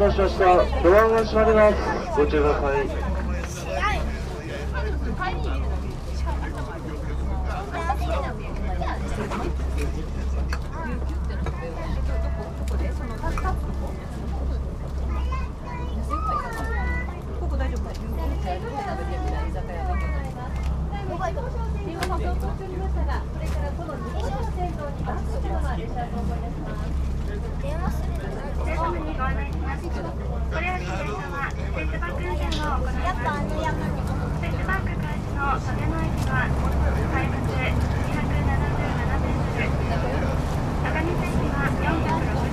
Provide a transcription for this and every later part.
たしましたドアが閉まりますご注意ください電話するホーにご案内します。これよりはスペスバック運転。スバック開始の袖の駅は、開幕277ペ、は460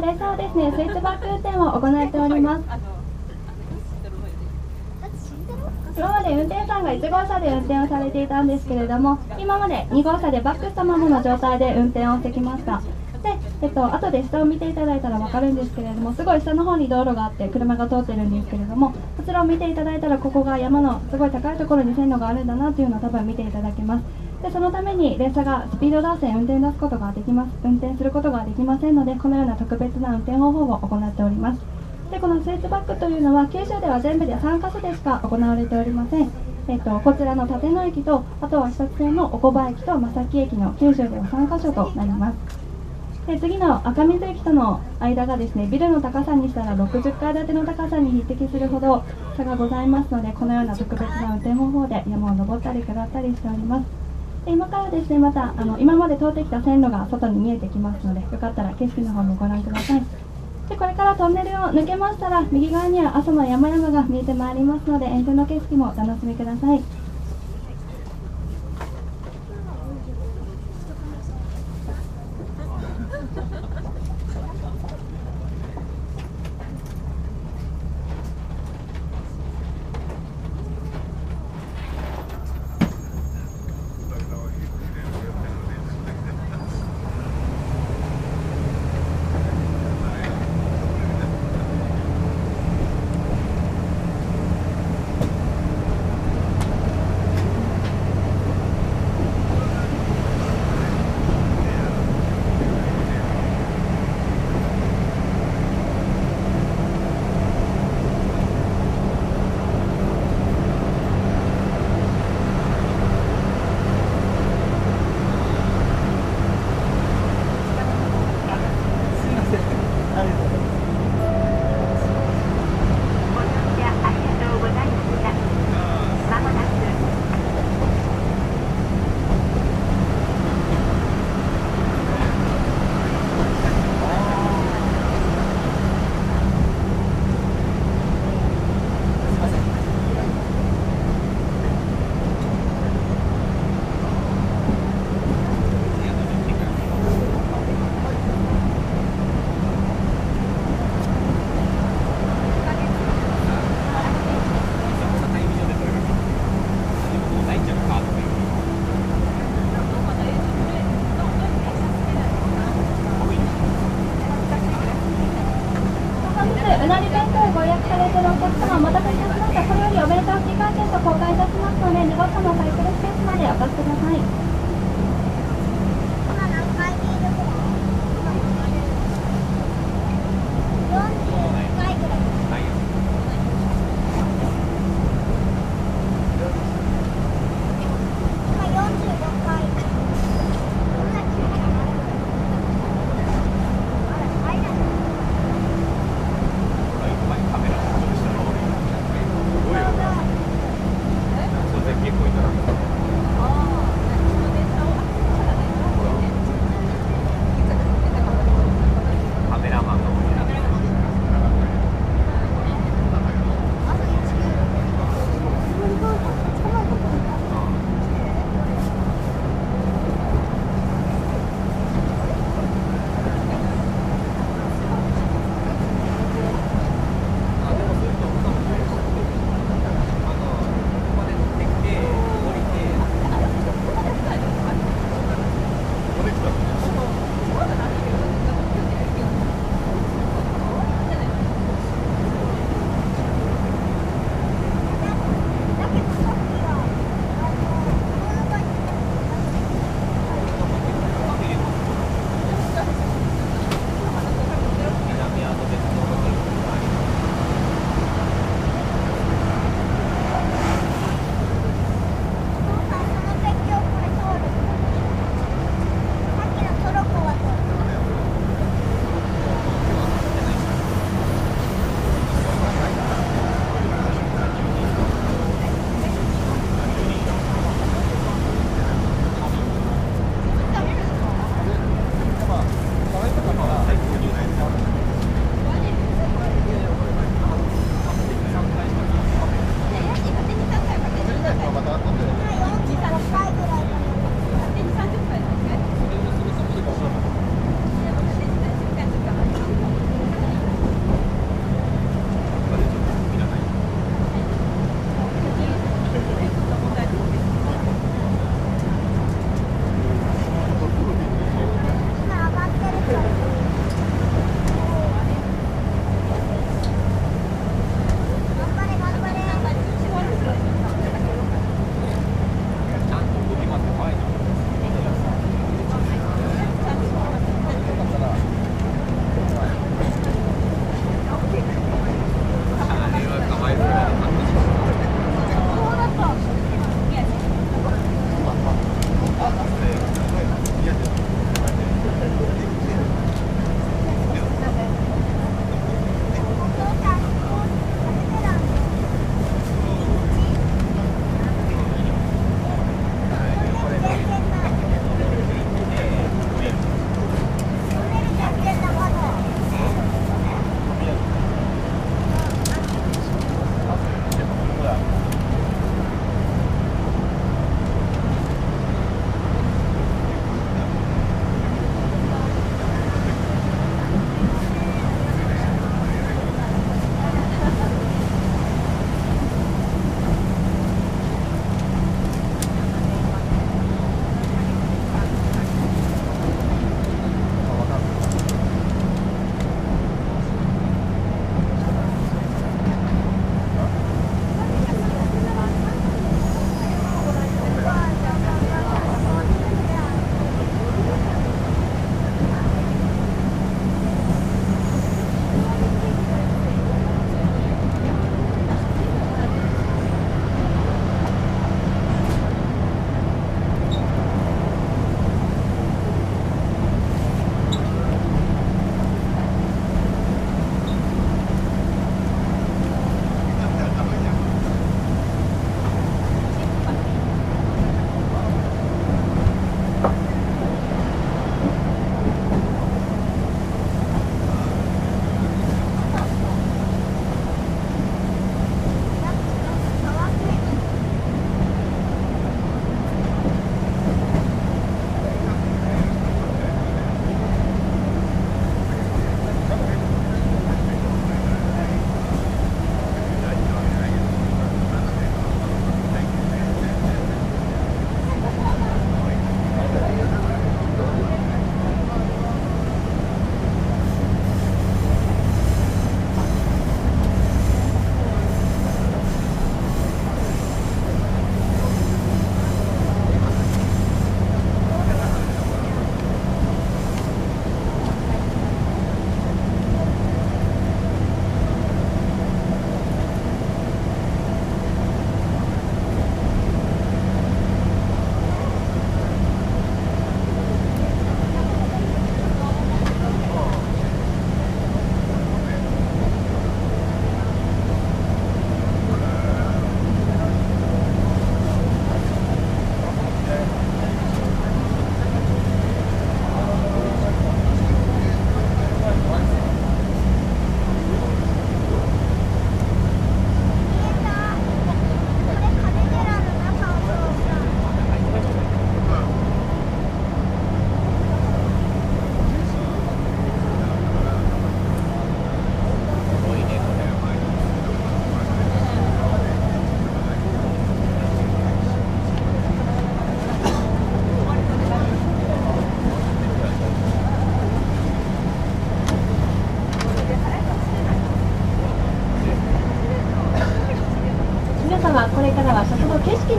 のレーをですね、スイッチバック運転を行っております。今まで運転手さんが1号車で運転をされていたんですけれども、今まで2号車でバックしたままの状態で運転をしてきました。で、えっと後で下を見ていただいたら分かるんですけれども、すごい下の方に道路があって、車が通ってるんですけれども、こちらを見ていただいたら、ここが山のすごい高いところに線路があるんだなというのを多分見ていただけます。でそのために列車がスピード脱線運転出すことができます運転することができませんのでこのような特別な運転方法を行っております。でこのスイッチバックというのは九州では全部で3カ所でしか行われておりません。えっと、こちらの立野駅とあとは視察線の奥羽駅と正木駅の九州では3カ所となります。で次の赤水駅との間がですねビルの高さにしたら60階建ての高さに匹敵するほど差がございますのでこのような特別な運転方法で山を登ったり下ったりしております。で今からですねまたあの今まで通ってきた線路が外に見えてきますのでよかったら景色の方もご覧ください。でこれからトンネルを抜けましたら右側には阿蘇の山々が見えてまいりますので沿線の景色もお楽しみください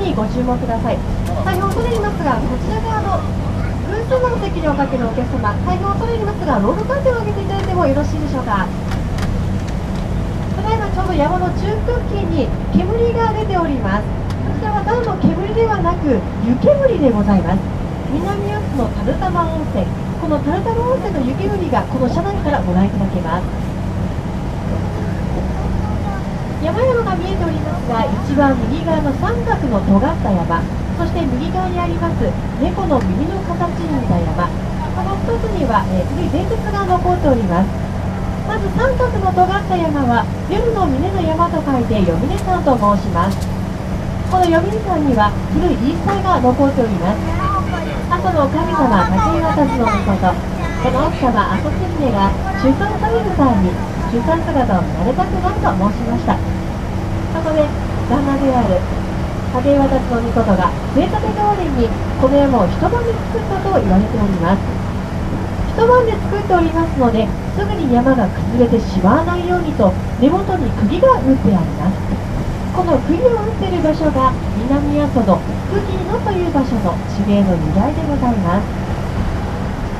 にご注目ください。大変恐れ入りますがこちら側の偶数の席におかけのお客様大変恐れ入りますがロードカーテンを上げていただいてもよろしいでしょうか。ただいまちょうど山の中腹付近に煙が出ております。こちらはただの煙ではなく湯煙でございます。南アスのタルタマ温泉。このタルタマ温泉の湯煙がこの車内からご覧いただけます。山々が見えておりますが一番右側の三角の尖った山そして右側にあります猫の耳の形に似た山。この2つには、え、古い伝説が残っております。まず三角の尖った山は夜の峰の山と書いて夜峰山と申します。この夜峰山には古い言い伝えが残っております。阿蘇の神様竹岩達の御事。この奥様阿蘇関根が出産される際に出産姿を見られたくないと申しました。そこで旦那である影岩立の御事が杖立代わりにこの山を一晩で作ったと言われております。一晩で作っておりますのですぐに山が崩れてしまわないようにと根元に釘が打ってあります。この釘を打っている場所が南阿蘇の釘野という場所の地名の由来でございます。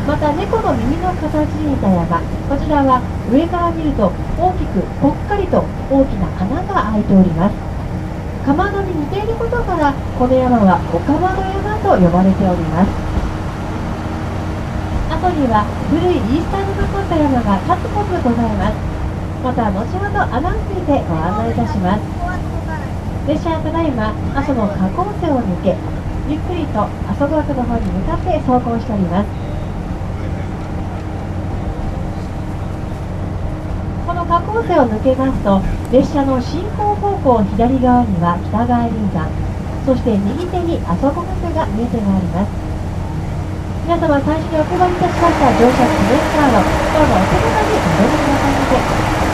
また猫の耳の形に似た山こちらは上から見ると大きくぽっかりと大きな穴が開いております。かまどに似ていることからこの山はおかまど山と呼ばれております。後には古いイースターの残った山が数々ございます。また後ほどアナウンスにてご案内いたします。列車はただいま阿蘇の河口線を抜けゆっくりと阿蘇岳の方に向かって走行しております。河口線を抜けますと列車の進行方向左側には北川林山そして右手に阿蘇小岳が見えてまいります。皆様最初にお配りいたしました乗車記念カードどうぞお手元にお戻りください。ませ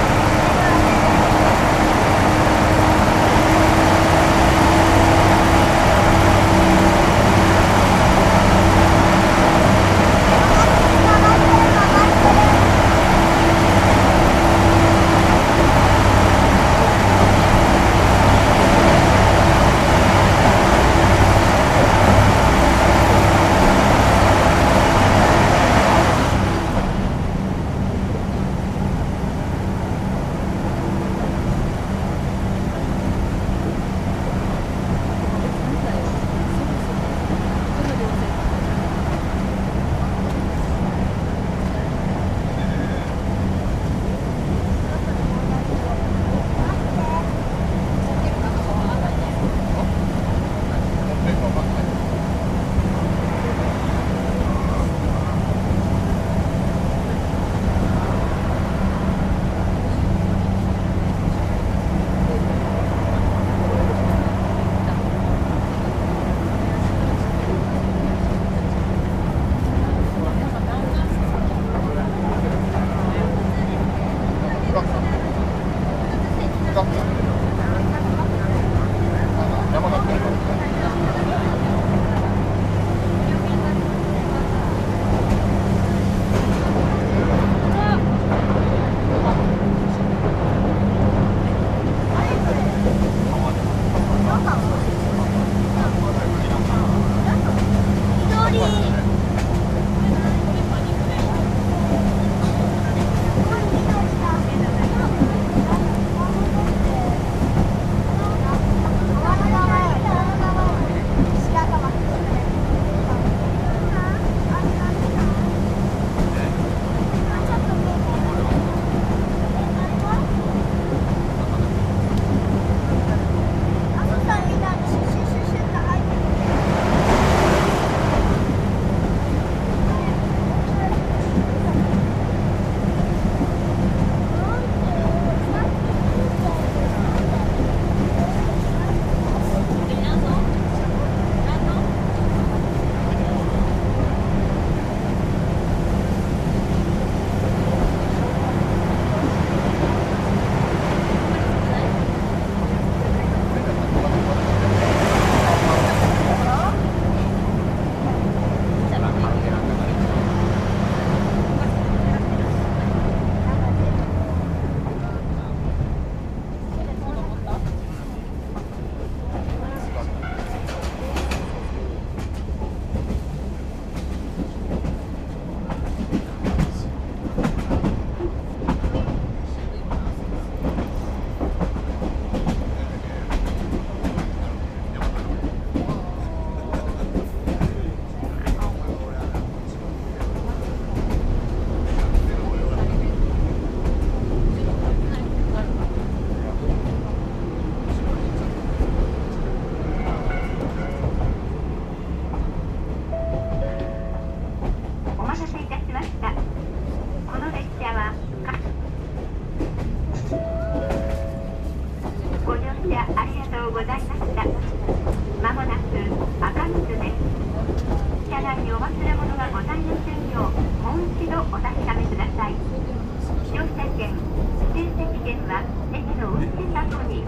刚讲。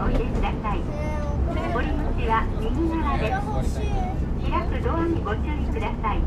おいでください。降り口は右側です。開くドアにご注意ください。